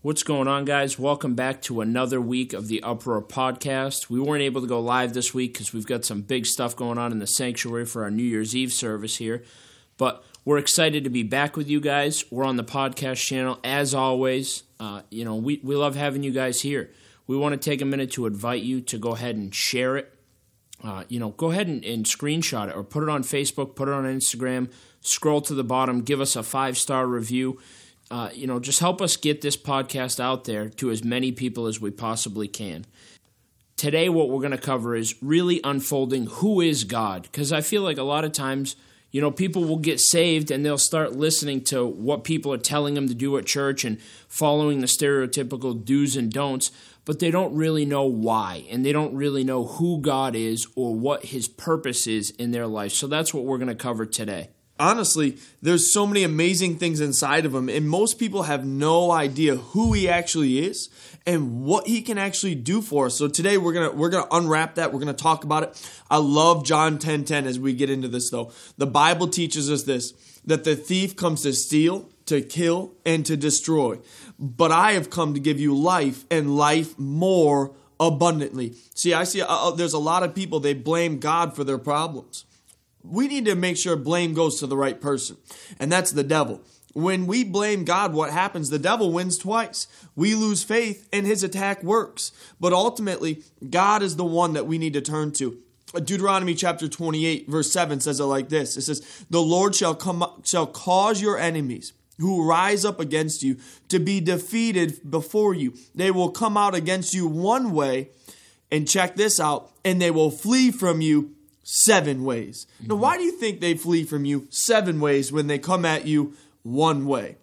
What's going on, guys? Welcome back to another week of the Uproar podcast. We weren't able to go live this week because we've got some big stuff going on in the sanctuary for our New Year's Eve service here. But we're excited to be back with you guys. We're on the podcast channel as always. Uh, you know, we, we love having you guys here. We want to take a minute to invite you to go ahead and share it. Uh, you know, go ahead and, and screenshot it or put it on Facebook, put it on Instagram, scroll to the bottom, give us a five star review uh, you know, just help us get this podcast out there to as many people as we possibly can. Today, what we're going to cover is really unfolding who is God. Because I feel like a lot of times, you know, people will get saved and they'll start listening to what people are telling them to do at church and following the stereotypical do's and don'ts, but they don't really know why and they don't really know who God is or what his purpose is in their life. So that's what we're going to cover today honestly, there's so many amazing things inside of him, and most people have no idea who he actually is and what he can actually do for us. So today we're gonna we're gonna unwrap that. We're gonna talk about it. I love John 10 10 as we get into this though. The Bible teaches us this that the thief comes to steal, to kill, and to destroy. But I have come to give you life and life more abundantly. See, I see uh, uh there's a lot of people they blame God for their problems we need to make sure blame goes to the right person, and that's the devil. When we blame God, what happens? The devil wins twice. We lose faith, and his attack works. But ultimately, God is the one that we need to turn to. Deuteronomy chapter 28, verse 7 says it like this It says, The Lord shall, come, shall cause your enemies who rise up against you to be defeated before you. They will come out against you one way, and check this out, and they will flee from you seven ways. Mm-hmm. Now, why do you think they flee from you seven ways when they come at you one way?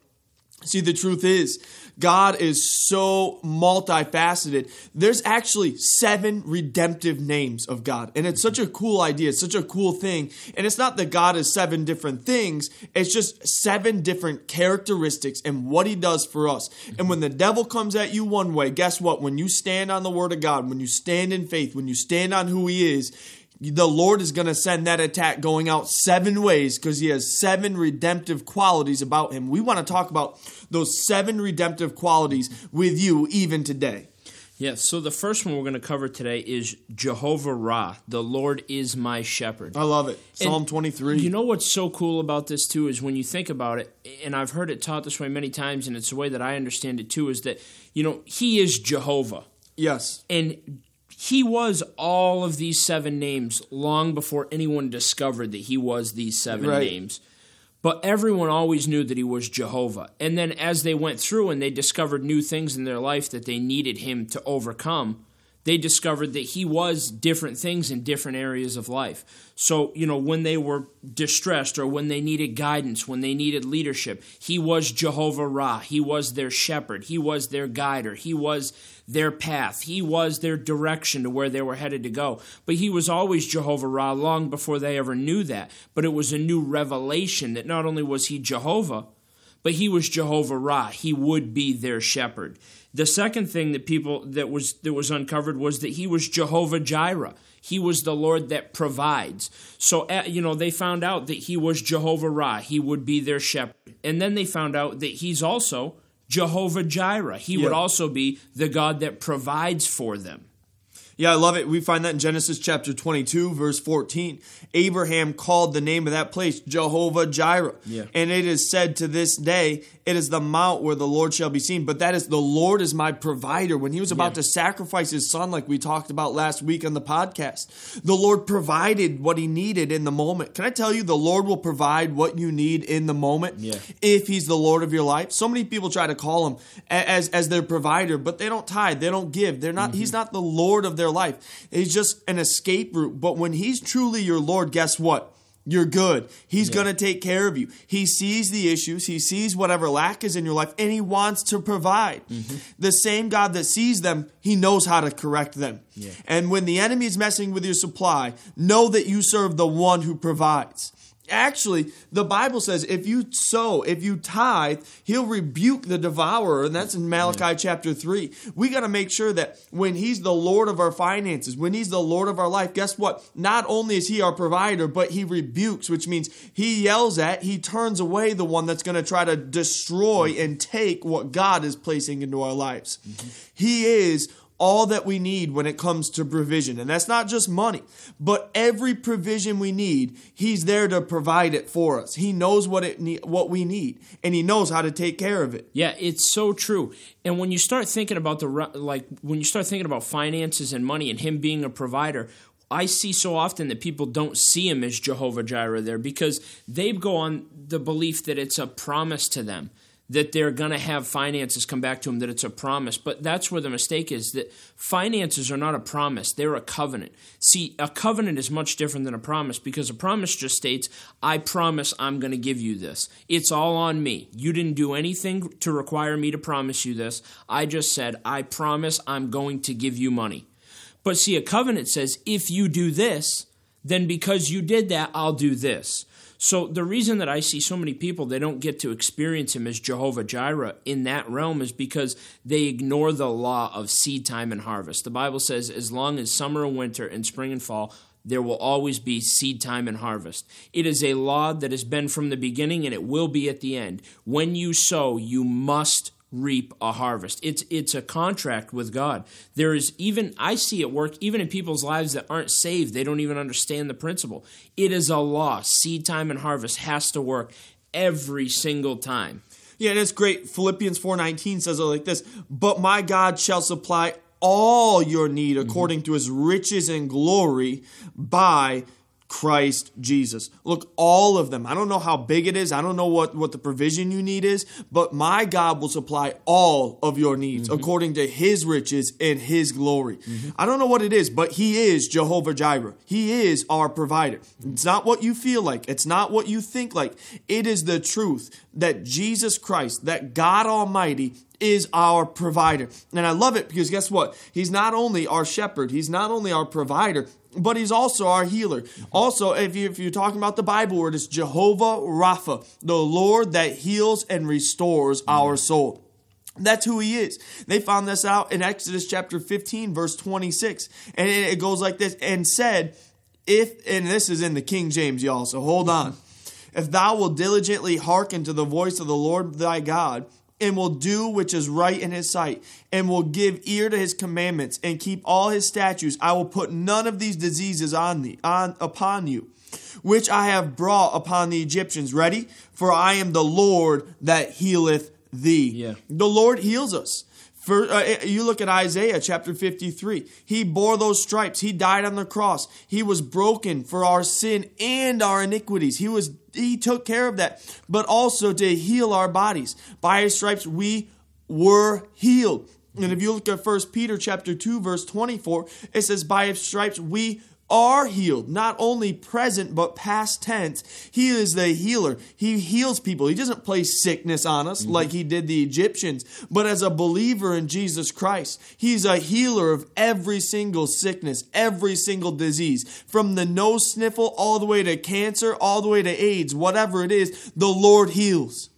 See, the truth is, God is so multifaceted. There's actually seven redemptive names of God. And it's such a cool idea. It's such a cool thing. And it's not that God is seven different things, it's just seven different characteristics and what he does for us. And when the devil comes at you one way, guess what? When you stand on the word of God, when you stand in faith, when you stand on who he is, the Lord is going to send that attack going out seven ways because he has seven redemptive qualities about him. We want to talk about those seven redemptive qualities with you even today. Yes, so the first one we're going to cover today is Jehovah Ra. The Lord is my shepherd. I love it. Psalm and 23. You know what's so cool about this, too, is when you think about it, and I've heard it taught this way many times, and it's the way that I understand it, too, is that, you know, He is Jehovah. Yes. And he was all of these seven names long before anyone discovered that he was these seven right. names. But everyone always knew that he was Jehovah. And then as they went through and they discovered new things in their life that they needed him to overcome, they discovered that he was different things in different areas of life. So, you know, when they were distressed or when they needed guidance, when they needed leadership, he was Jehovah Ra. He was their shepherd. He was their guider. He was their path. He was their direction to where they were headed to go. But he was always Jehovah Ra long before they ever knew that. But it was a new revelation that not only was he Jehovah, but he was Jehovah Ra. He would be their shepherd. The second thing that people that was that was uncovered was that he was Jehovah Jireh. He was the Lord that provides. So uh, you know they found out that he was Jehovah Ra. He would be their shepherd, and then they found out that he's also Jehovah Jireh. He would also be the God that provides for them. Yeah, I love it. We find that in Genesis chapter 22, verse 14. Abraham called the name of that place Jehovah Jireh. Yeah. And it is said to this day, it is the mount where the Lord shall be seen. But that is the Lord is my provider. When he was about yeah. to sacrifice his son, like we talked about last week on the podcast, the Lord provided what he needed in the moment. Can I tell you, the Lord will provide what you need in the moment yeah. if he's the Lord of your life? So many people try to call him as, as their provider, but they don't tithe, they don't give. They're not, mm-hmm. he's not the Lord of their their life. He's just an escape route. But when He's truly your Lord, guess what? You're good. He's yeah. going to take care of you. He sees the issues. He sees whatever lack is in your life and he wants to provide. Mm-hmm. The same God that sees them, he knows how to correct them. Yeah. And when the enemy is messing with your supply, know that you serve the one who provides. Actually, the Bible says if you sow, if you tithe, he'll rebuke the devourer. And that's in Malachi chapter 3. We got to make sure that when he's the Lord of our finances, when he's the Lord of our life, guess what? Not only is he our provider, but he rebukes, which means he yells at, he turns away the one that's going to try to destroy and take what God is placing into our lives. Mm-hmm. He is all that we need when it comes to provision. And that's not just money, but every provision we need, he's there to provide it for us. He knows what it ne- what we need and he knows how to take care of it. Yeah, it's so true. And when you start thinking about the like when you start thinking about finances and money and him being a provider, I see so often that people don't see him as Jehovah Jireh there because they go on the belief that it's a promise to them that they're going to have finances come back to them, that it's a promise. But that's where the mistake is that finances are not a promise, they're a covenant. See, a covenant is much different than a promise because a promise just states, I promise I'm going to give you this. It's all on me. You didn't do anything to require me to promise you this. I just said, I promise I'm going to give you money. But see, a covenant says, if you do this, then because you did that, I'll do this. So the reason that I see so many people they don't get to experience him as Jehovah Jireh in that realm is because they ignore the law of seed time and harvest. The Bible says as long as summer and winter and spring and fall there will always be seed time and harvest. It is a law that has been from the beginning and it will be at the end. When you sow, you must reap a harvest. It's it's a contract with God. There is even I see it work even in people's lives that aren't saved. They don't even understand the principle. It is a law. Seed time and harvest has to work every single time. Yeah, and it's great. Philippians 4:19 says it like this, "But my God shall supply all your need according mm-hmm. to his riches and glory by Christ Jesus. Look, all of them. I don't know how big it is. I don't know what, what the provision you need is, but my God will supply all of your needs mm-hmm. according to his riches and his glory. Mm-hmm. I don't know what it is, but he is Jehovah Jireh. He is our provider. It's not what you feel like. It's not what you think like. It is the truth that Jesus Christ, that God Almighty is our provider. And I love it because guess what? He's not only our shepherd, he's not only our provider, but he's also our healer. Also, if, you, if you're talking about the Bible word, it's Jehovah Rapha, the Lord that heals and restores our soul. That's who he is. They found this out in Exodus chapter 15, verse 26. And it goes like this and said, If, and this is in the King James, y'all, so hold on. If thou wilt diligently hearken to the voice of the Lord thy God, and will do which is right in his sight, and will give ear to his commandments, and keep all his statutes, I will put none of these diseases on thee, on upon you, which I have brought upon the Egyptians. Ready? For I am the Lord that healeth thee. Yeah. The Lord heals us. For, uh, eh, you look at Isaiah chapter 53. He bore those stripes. He died on the cross. He was broken for our sin and our iniquities. He was he took care of that, but also to heal our bodies. By his stripes we were healed. And if you look at 1 Peter chapter 2 verse 24, it says by his stripes we are healed, not only present but past tense. He is the healer. He heals people. He doesn't place sickness on us mm-hmm. like he did the Egyptians, but as a believer in Jesus Christ, he's a healer of every single sickness, every single disease, from the nose sniffle all the way to cancer, all the way to AIDS, whatever it is, the Lord heals.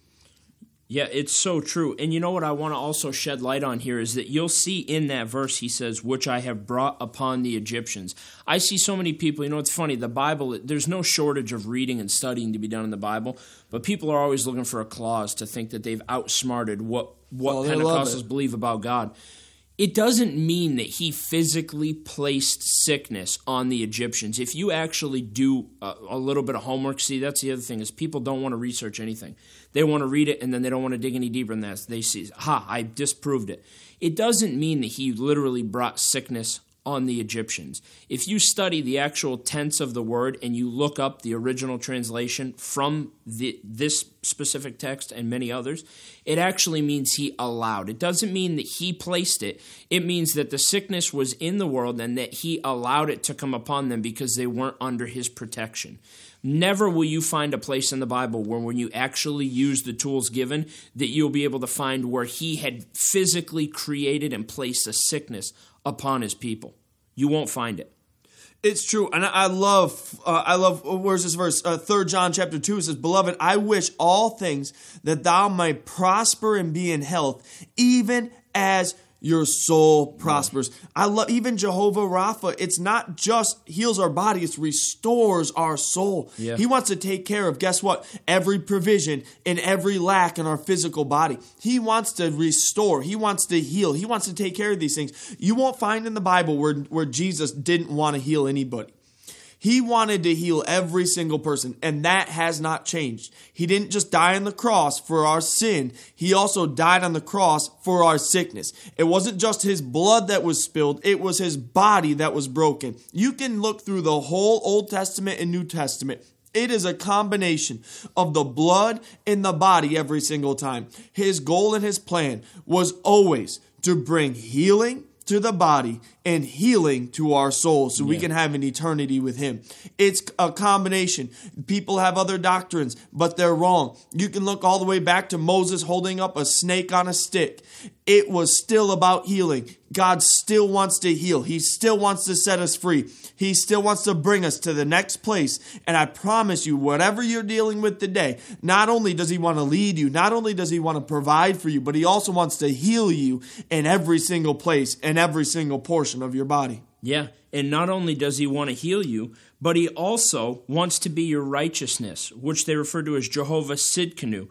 Yeah, it's so true. And you know what I want to also shed light on here is that you'll see in that verse he says, which I have brought upon the Egyptians. I see so many people, you know, it's funny, the Bible, there's no shortage of reading and studying to be done in the Bible, but people are always looking for a clause to think that they've outsmarted what, what oh, Pentecostals believe about God it doesn't mean that he physically placed sickness on the Egyptians. If you actually do a, a, little bit of homework, see, that's the other thing is people don't want to research anything. They want to read it and then they don't want to dig any deeper than that. They see, ha, I disproved it. It doesn't mean that he literally brought sickness on the Egyptians. If you study the actual tense of the word and you look up the original translation from the, this specific text and many others, it actually means he allowed. It doesn't mean that he placed it, it means that the sickness was in the world and that he allowed it to come upon them because they weren't under his protection. Never will you find a place in the Bible where, when you actually use the tools given, that you'll be able to find where he had physically created and placed a sickness upon his people. You won't find it. It's true, and I love, uh, I love. Where's this verse? Uh, Third John chapter two says, "Beloved, I wish all things that thou might prosper and be in health, even as your soul prospers. I love even Jehovah Rapha. It's not just heals our body, it restores our soul. Yeah. He wants to take care of, guess what? Every provision and every lack in our physical body. He wants to restore. He wants to heal. He wants to take care of these things. You won't find in the Bible where, where Jesus didn't want to heal anybody. He wanted to heal every single person, and that has not changed. He didn't just die on the cross for our sin, He also died on the cross for our sickness. It wasn't just His blood that was spilled, it was His body that was broken. You can look through the whole Old Testament and New Testament. It is a combination of the blood and the body every single time. His goal and his plan was always to bring healing to the body and healing to our souls so yeah. we can have an eternity with him. It's a combination. People have other doctrines, but they're wrong. You can look all the way back to Moses holding up a snake on a stick. It was still about healing. God still wants to heal. He still wants to set us free. He still wants to bring us to the next place. And I promise you, whatever you're dealing with today, not only does He want to lead you, not only does He want to provide for you, but He also wants to heal you in every single place and every single portion of your body. Yeah. And not only does He want to heal you, but He also wants to be your righteousness, which they refer to as Jehovah Sidkenu.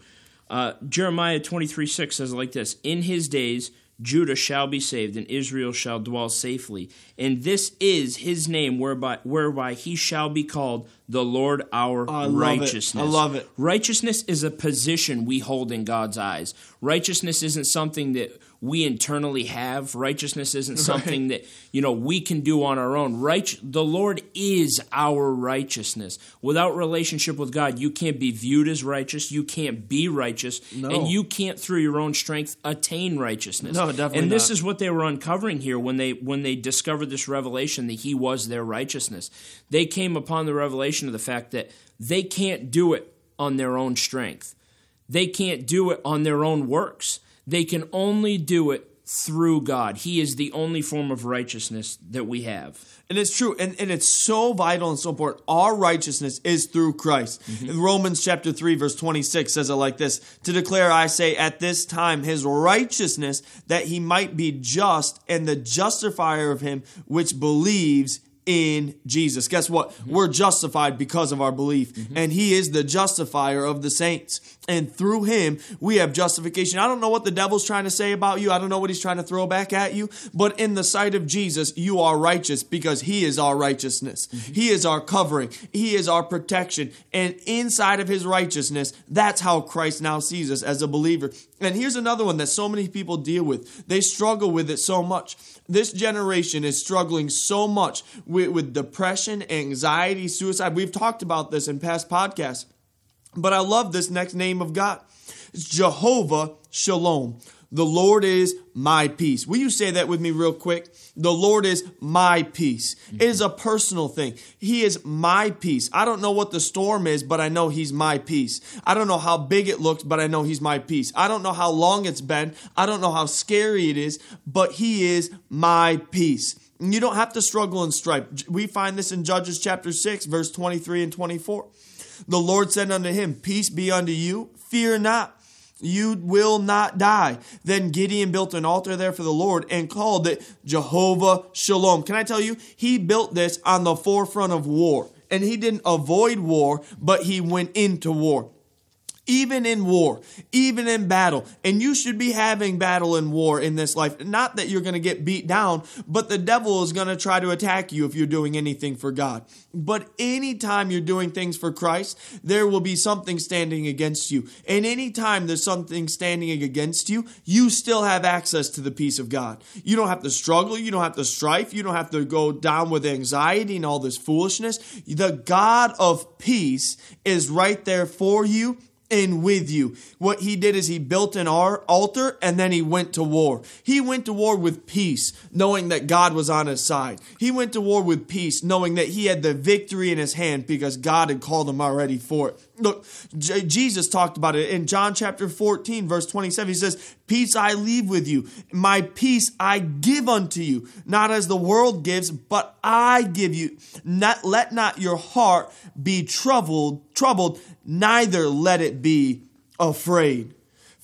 Uh, Jeremiah 23 6 says like this In his days, Judah shall be saved, and Israel shall dwell safely. And this is his name whereby, whereby he shall be called the Lord our oh, righteousness. I love it. Righteousness is a position we hold in God's eyes. Righteousness isn't something that we internally have. Righteousness isn't something right. that you know we can do on our own. Right, the Lord is our righteousness. Without relationship with God, you can't be viewed as righteous. You can't be righteous, no. and you can't through your own strength attain righteousness. No, definitely. And this not. is what they were uncovering here when they when they discovered this revelation that He was their righteousness. They came upon the revelation of the fact that they can't do it on their own strength. They can't do it on their own works they can only do it through God. He is the only form of righteousness that we have. And it's true. And, and it's so vital and so important. Our righteousness is through Christ. Mm-hmm. Romans chapter 3, verse 26 says it like this To declare, I say, at this time, his righteousness, that he might be just and the justifier of him which believes in Jesus. Guess what? Mm-hmm. We're justified because of our belief, mm-hmm. and He is the justifier of the saints. And through Him, we have justification. I don't know what the devil's trying to say about you. I don't know what he's trying to throw back at you. But in the sight of Jesus, you are righteous because He is our righteousness. Mm-hmm. He is our covering. He is our protection. And inside of His righteousness, that's how Christ now sees us as a believer. And here's another one that so many people deal with. They struggle with it so much. This generation is struggling so much with, with depression, anxiety, suicide. We've talked about this in past podcasts. But I love this next name of God. It's Jehovah Shalom. The Lord is my peace. Will you say that with me real quick? The Lord is my peace. It is a personal thing. He is my peace. I don't know what the storm is, but I know He's my peace. I don't know how big it looks, but I know He's my peace. I don't know how long it's been. I don't know how scary it is, but He is my peace. You don't have to struggle and strife. We find this in Judges chapter 6, verse 23 and 24. The Lord said unto him, Peace be unto you, fear not. You will not die. Then Gideon built an altar there for the Lord and called it Jehovah Shalom. Can I tell you? He built this on the forefront of war. And he didn't avoid war, but he went into war even in war, even in battle. And you should be having battle and war in this life. Not that you're going to get beat down, but the devil is going to try to attack you if you're doing anything for God. But anytime you're doing things for Christ, there will be something standing against you. And anytime there's something standing against you, you still have access to the peace of God. You don't have to struggle. You don't have to strife. You don't have to go down with anxiety and all this foolishness. The God of peace is right there for you and with you. What he did is he built an altar and then he went to war. He went to war with peace, knowing that God was on his side. He went to war with peace, knowing that he had the victory in his hand because God had called him already for it. Look, J- Jesus talked about it in John chapter 14, verse 27. He says, Peace I leave with you, my peace I give unto you, not as the world gives, but I give you. Not, let not your heart be troubled, troubled, neither let it be afraid.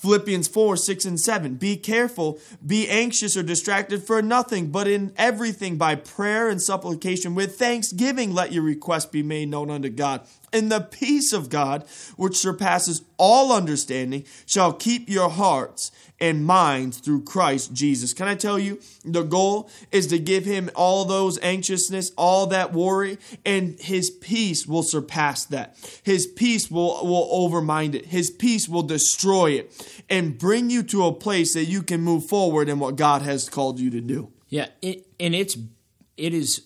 Philippians 4, 6, and 7. Be careful, be anxious or distracted for nothing, but in everything by prayer and supplication with thanksgiving let your request be made known unto God. And the peace of God, which surpasses all understanding, shall keep your hearts and minds through Christ Jesus. Can I tell you, the goal is to give him all those anxiousness, all that worry, and his peace will surpass that. His peace will, will overmind it. His peace will destroy it and bring you to a place that you can move forward in what God has called you to do. Yeah, it, and it's it is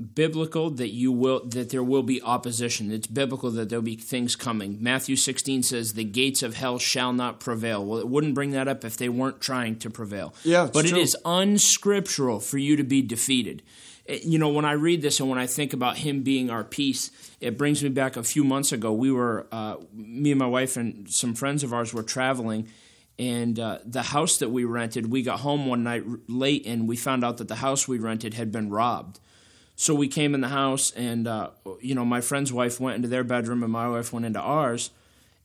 biblical that you will that there will be opposition. It's biblical that there'll be things coming. Matthew 16 says the gates of hell shall not prevail. Well, it wouldn't bring that up if they weren't trying to prevail. Yeah, but true. it is unscriptural for you to be defeated. It- you know, when I read this and when I think about him being our peace, it brings me back a few months ago. We were uh, me and my wife and some friends of ours were traveling and uh, the house that we rented, we got home one night late and we found out that the house we rented had been robbed. So we came in the house, and uh, you know, my friend's wife went into their bedroom, and my wife went into ours.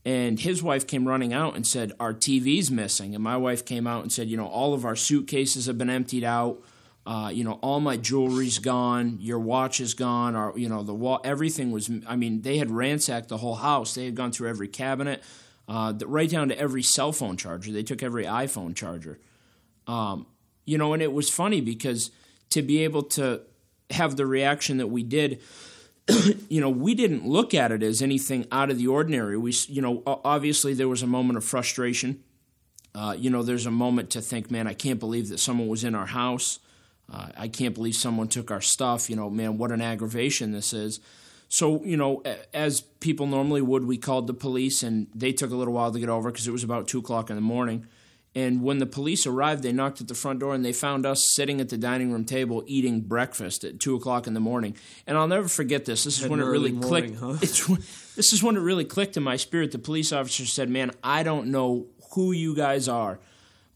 And his wife came running out and said, "Our TV's missing." And my wife came out and said, "You know, all of our suitcases have been emptied out. Uh, you know, all my jewelry's gone. Your watch is gone. Or you know, the wall, everything was. I mean, they had ransacked the whole house. They had gone through every cabinet, uh, right down to every cell phone charger. They took every iPhone charger." Um, you know, and it was funny because to be able to have the reaction that we did, you know, we didn't look at it as anything out of the ordinary. We, you know, obviously there was a moment of frustration. Uh, you know, there's a moment to think, man, I can't believe that someone was in our house. Uh, I can't believe someone took our stuff. You know, man, what an aggravation this is. So, you know, as people normally would, we called the police and they took a little while to get over because it was about two o'clock in the morning. And when the police arrived, they knocked at the front door and they found us sitting at the dining room table eating breakfast at two o'clock in the morning. And I'll never forget this. This is when it really morning, clicked. huh? This is when it really clicked in my spirit. The police officer said, "Man, I don't know who you guys are,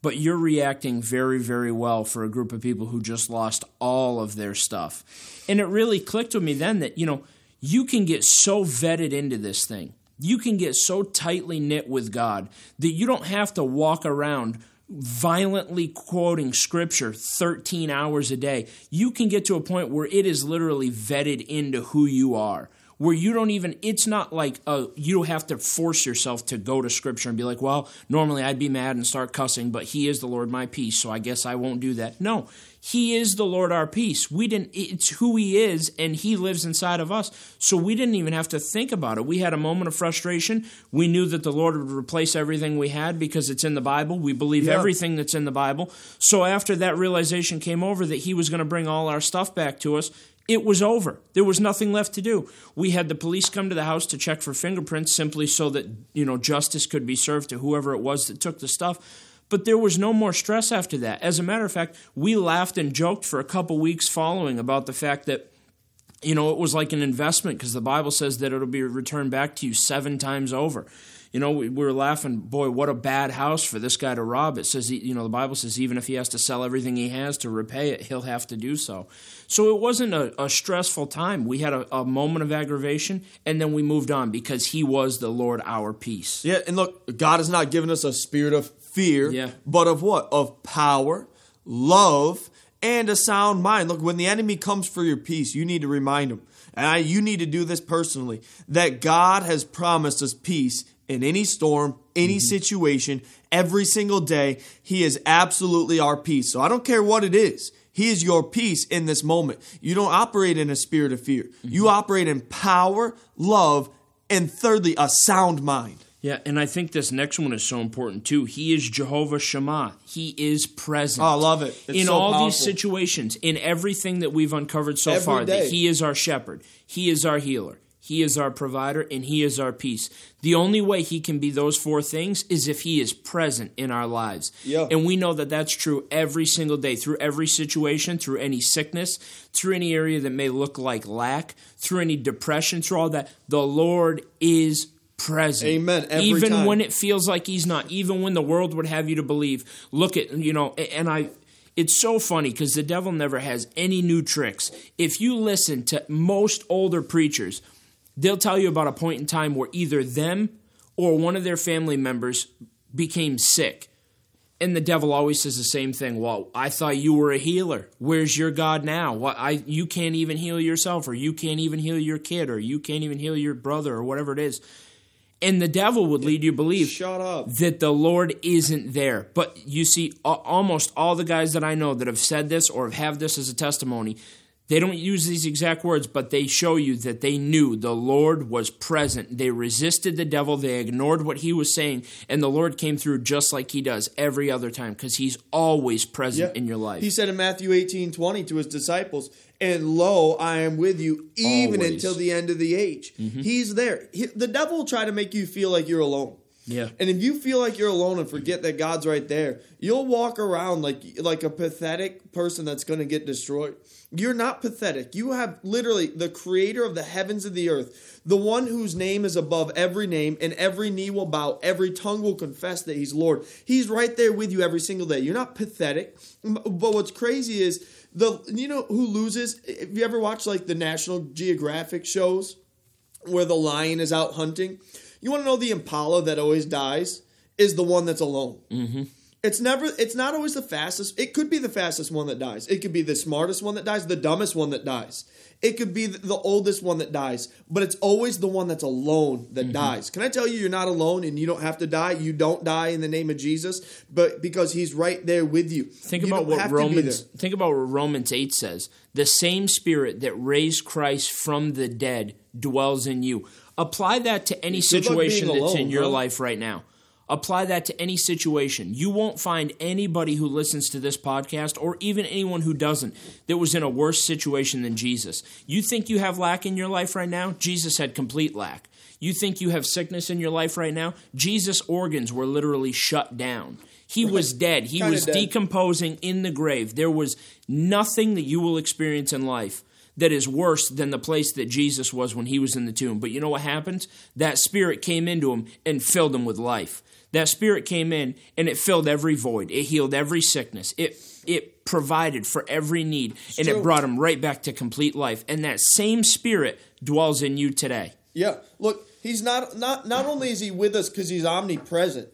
but you're reacting very, very well for a group of people who just lost all of their stuff." And it really clicked with me then that you know you can get so vetted into this thing. You can get so tightly knit with God that you don't have to walk around violently quoting scripture 13 hours a day. You can get to a point where it is literally vetted into who you are. Where you don't even, it's not like uh, you don't have to force yourself to go to scripture and be like, well, normally I'd be mad and start cussing, but he is the Lord my peace, so I guess I won't do that. No, he is the Lord our peace. We didn't, it's who he is, and he lives inside of us. So we didn't even have to think about it. We had a moment of frustration. We knew that the Lord would replace everything we had because it's in the Bible. We believe everything that's in the Bible. So after that realization came over that he was going to bring all our stuff back to us, it was over. There was nothing left to do. We had the police come to the house to check for fingerprints simply so that, you know, justice could be served to whoever it was that took the stuff. But there was no more stress after that. As a matter of fact, we laughed and joked for a couple weeks following about the fact that you know, it was like an investment because the Bible says that it'll be returned back to you seven times over. You know, we, we were laughing, boy, what a bad house for this guy to rob. It says, you know, the Bible says even if he has to sell everything he has to repay it, he'll have to do so. So it wasn't a, a stressful time. We had a, a moment of aggravation and then we moved on because he was the Lord our peace. Yeah, and look, God has not given us a spirit of fear, Yeah. but of what? Of power, love, and a sound mind. Look, when the enemy comes for your peace, you need to remind him, and I, you need to do this personally, that God has promised us peace in any storm, any mm-hmm. situation, every single day. He is absolutely our peace. So I don't care what it is. He is your peace in this moment. You don't operate in a spirit of fear. Mm-hmm. You operate in power, love, and thirdly, a sound mind. Yeah, and I think this next one is so important too. He is Jehovah Shammah. He is present. Oh, I love it. It's in so all these situations, in everything that we've uncovered so Every far, day. that He is our shepherd, He is our healer, He is our provider, and He is our peace. The only way He can be those four things is if He is present in our lives. Yeah. And we know that that's true every single day, through every situation, through any sickness, through any area that may look like lack, through any depression, through all that. The Lord is present. Amen. Every even time. when it feels like he's not, even when the world would have you to believe, look at, you know, and I, it's so funny because the devil never has any new tricks. If you listen to most older preachers, they'll tell you about a point in time where either them or one of their family members became sick. And the devil always says the same thing. Well, I thought you were a healer. Where's your God now? What I you can't even heal yourself, or you can't even heal your kid, or you can't even heal your brother, or whatever it is. And the devil would lead you to believe Shut up. that the Lord isn't there. But you see, almost all the guys that I know that have said this or have this as a testimony, they don't use these exact words, but they show you that they knew the Lord was present. They resisted the devil, they ignored what he was saying, and the Lord came through just like he does every other time because he's always present in your life. He said in Matthew 18 20 to his disciples, And lo, I am with you even Always. until the end of the age. Mm-hmm. He's there. He- the devil will try to make you feel like you're alone. Yeah. And if you feel like you're alone and forget that God's right there, you'll walk around like like a pathetic person that's going to get destroyed. You're not pathetic. You have literally the creator of the heavens and the earth, the one whose name is above every name, and every knee will bow, every tongue will confess that he's Lord. He's right there with you every single day. You're not pathetic. But what's crazy is the you know who loses? If you ever watch like the National Geographic shows where the lion is out hunting, you want to know the impala that always dies is the one that's alone. Mm-hmm. It's never. It's not always the fastest. It could be the fastest one that dies. It could be the smartest one that dies. The dumbest one that dies. It could be the, oldest one that dies. But it's always the one that's alone that Mm-hmm. dies. Can I tell you, you're not alone, and you don't have to die. You don't die in the name of Jesus, but because He's right there with you. Think You about what Romans think about what Romans 8 says. The same spirit that raised Christ from the dead dwells in you. Apply that to any situation that's alone, in your life right now. Apply that to any situation. You won't find anybody who listens to this podcast or even anyone who doesn't that was in a worse situation than Jesus. You think you have lack in your life right now? Jesus had complete lack. You think you have sickness in your life right now? Jesus' organs were literally shut down. He was dead. He Kinda was dead. decomposing in the grave. There was nothing that you will experience in life that is worse than the place that Jesus was when he was in the tomb. But you know what happened? That spirit came into him and filled him with life. That spirit came in and it filled every void. It healed every sickness. It it provided for every need and it brought him right back to complete life. And that same spirit dwells in you today. Yeah. Look, he's not not not only is he with us because he's omnipresent,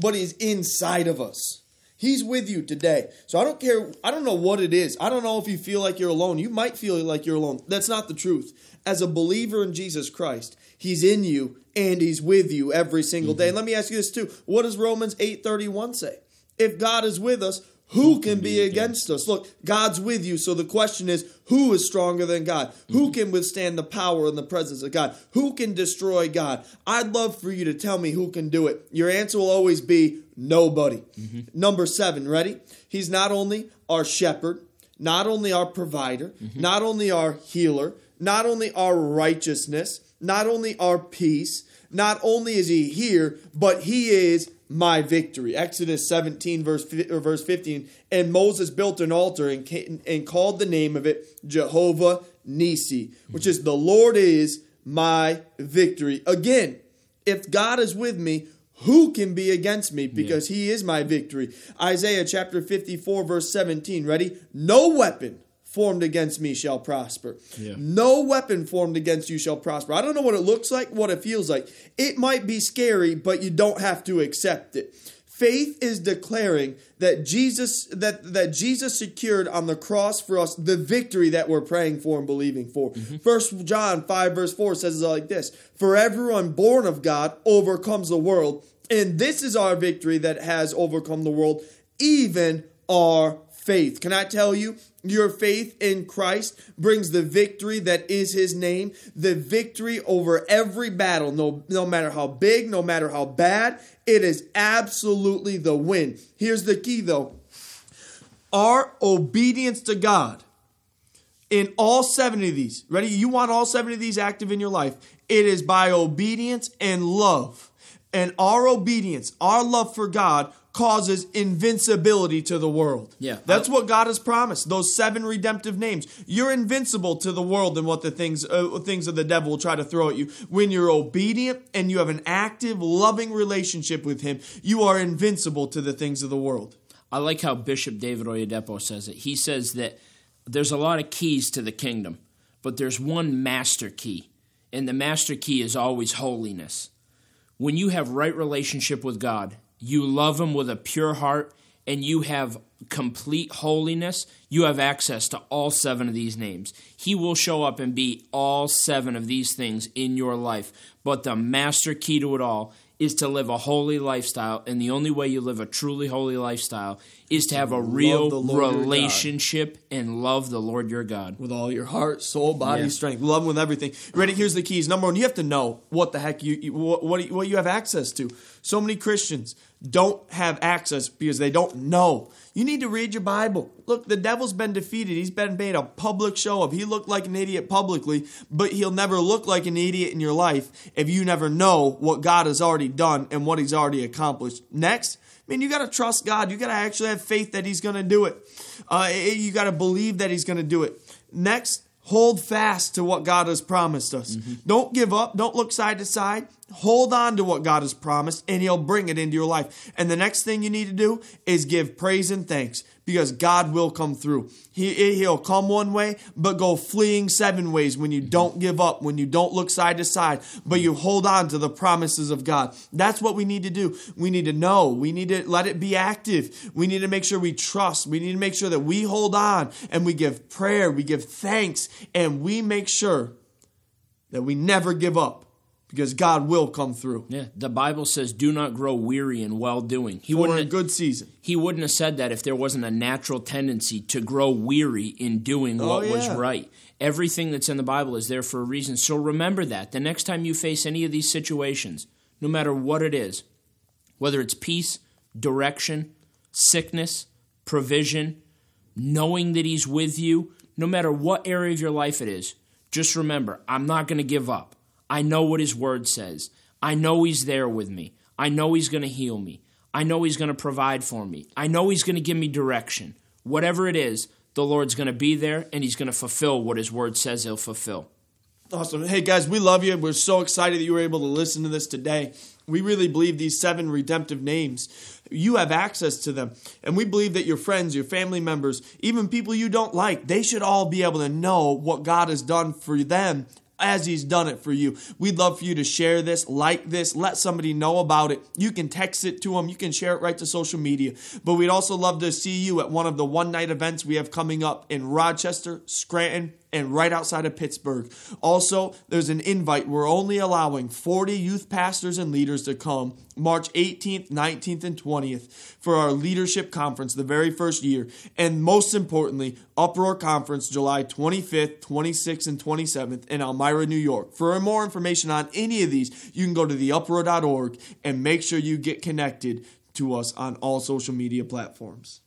but he's inside of us. He's with you today. So I don't care. I don't know what it is. I don't know if you feel like you're alone. You might feel like you're alone. That's not the truth. As a believer in Jesus Christ, he's in you and he's with you every single day. And let me ask you this too. What does Romans 8:31 say? If God is with us, who can be against us? Look, God's with you. So the question is, who is stronger than God? Who mm-hmm. can withstand the power and the presence of God? Who can destroy God? I'd love for you to tell me who can do it. Your answer will always be nobody. Mm-hmm. Number seven, ready? He's not only our shepherd, not only our provider, mm-hmm. not only our healer, not only our righteousness, not only our peace, not only is he here, but he is my victory. Exodus 17, verse, verse 15. And Moses built an altar and, and called the name of it Jehovah Nisi, which is the Lord is my victory. Again, if God is with me, who can be against me? Because he is my victory. Isaiah chapter 54, verse 17. Ready? No weapon formed against me shall prosper. Yeah. No weapon formed against you shall prosper. I don't know what it looks like, what it feels like. It might be scary, but you don't have to accept it. Faith is declaring that Jesus that that Jesus secured on the cross for us the victory that we're praying for and believing for. Mm-hmm. First John 5 verse 4 says it like this: For everyone born of God overcomes the world, and this is our victory that has overcome the world, even our faith. Can I tell you, your faith in Christ brings the victory that is his name, the victory over every battle, no, no matter how big, no matter how bad, it is absolutely the win. Here's the key though our obedience to God in all seven of these, ready? You want all seven of these active in your life? It is by obedience and love. And our obedience, our love for God, causes invincibility to the world. Yeah. That's what God has promised. Those seven redemptive names. You're invincible to the world and what the things uh, things of the devil will try to throw at you. When you're obedient and you have an active, loving relationship with him, you are invincible to the things of the world. I like how Bishop David Oyedepo says it. He says that there's a lot of keys to the kingdom, but there's one master key, and the master key is always holiness. When you have right relationship with God, you love him with a pure heart and you have complete holiness, you have access to all seven of these names. He will show up and be all seven of these things in your life. But the master key to it all is to live a holy lifestyle. And the only way you live a truly holy lifestyle is to have a real relationship and love the Lord your God. With all your heart, soul, body, yeah. strength. Love him with everything. Ready? Here's the keys. Number one, you have to know what the heck you, what, what you have access to. So many Christians don't have access because they don't know. You need to read your Bible. Look, the devil's been defeated. He's been made a public show of. He looked like an idiot publicly, but he'll never look like an idiot in your life if you never know what God has already done and what he's already accomplished. Next, mean, you got to trust God. You got to actually have faith that he's going to do it. Uh, you got to believe that he's going to do it. Next, hold fast to what God has promised us. Mm-hmm. Don't give up. Don't look side to side. Hold on to what God has promised, and He'll bring it into your life. And the next thing you need to do is give praise and thanks because God will come through. He, he'll come one way, but go fleeing seven ways when you don't give up, when you don't look side to side, but you hold on to the promises of God. That's what we need to do. We need to know. We need to let it be active. We need to make sure we trust. We need to make sure that we hold on and we give prayer, we give thanks, and we make sure that we never give up because God will come through. Yeah, the Bible says, "Do not grow weary in well doing." He For wouldn't a good season. He wouldn't have said that if there wasn't a natural tendency to grow weary in doing oh, what yeah. was right. Everything that's in the Bible is there for a reason. So remember that the next time you face any of these situations, no matter what it is, whether it's peace, direction, sickness, provision, knowing that He's with you, no matter what area of your life it is, just remember, I'm not going to give up. I know what His Word says. I know He's there with me. I know He's going to heal me. I know He's going to provide for me. I know He's going to give me direction. Whatever it is, the Lord's going to be there and He's going to fulfill what His Word says He'll fulfill. Awesome. Hey, guys, we love you. We're so excited that you were able to listen to this today. We really believe these seven redemptive names, you have access to them. And we believe that your friends, your family members, even people you don't like, they should all be able to know what God has done for them as he's done it for you. We'd love for you to share this, like this, let somebody know about it. You can text it to them, you can share it right to social media. But we'd also love to see you at one of the one night events we have coming up in Rochester, Scranton, and right outside of Pittsburgh. Also, there's an invite. We're only allowing 40 youth pastors and leaders to come March 18th, 19th, and 20th for our leadership conference, the very first year. And most importantly, Uproar Conference, July 25th, 26th, and 27th in Elmira, New York. For more information on any of these, you can go to theuproar.org and make sure you get connected to us on all social media platforms.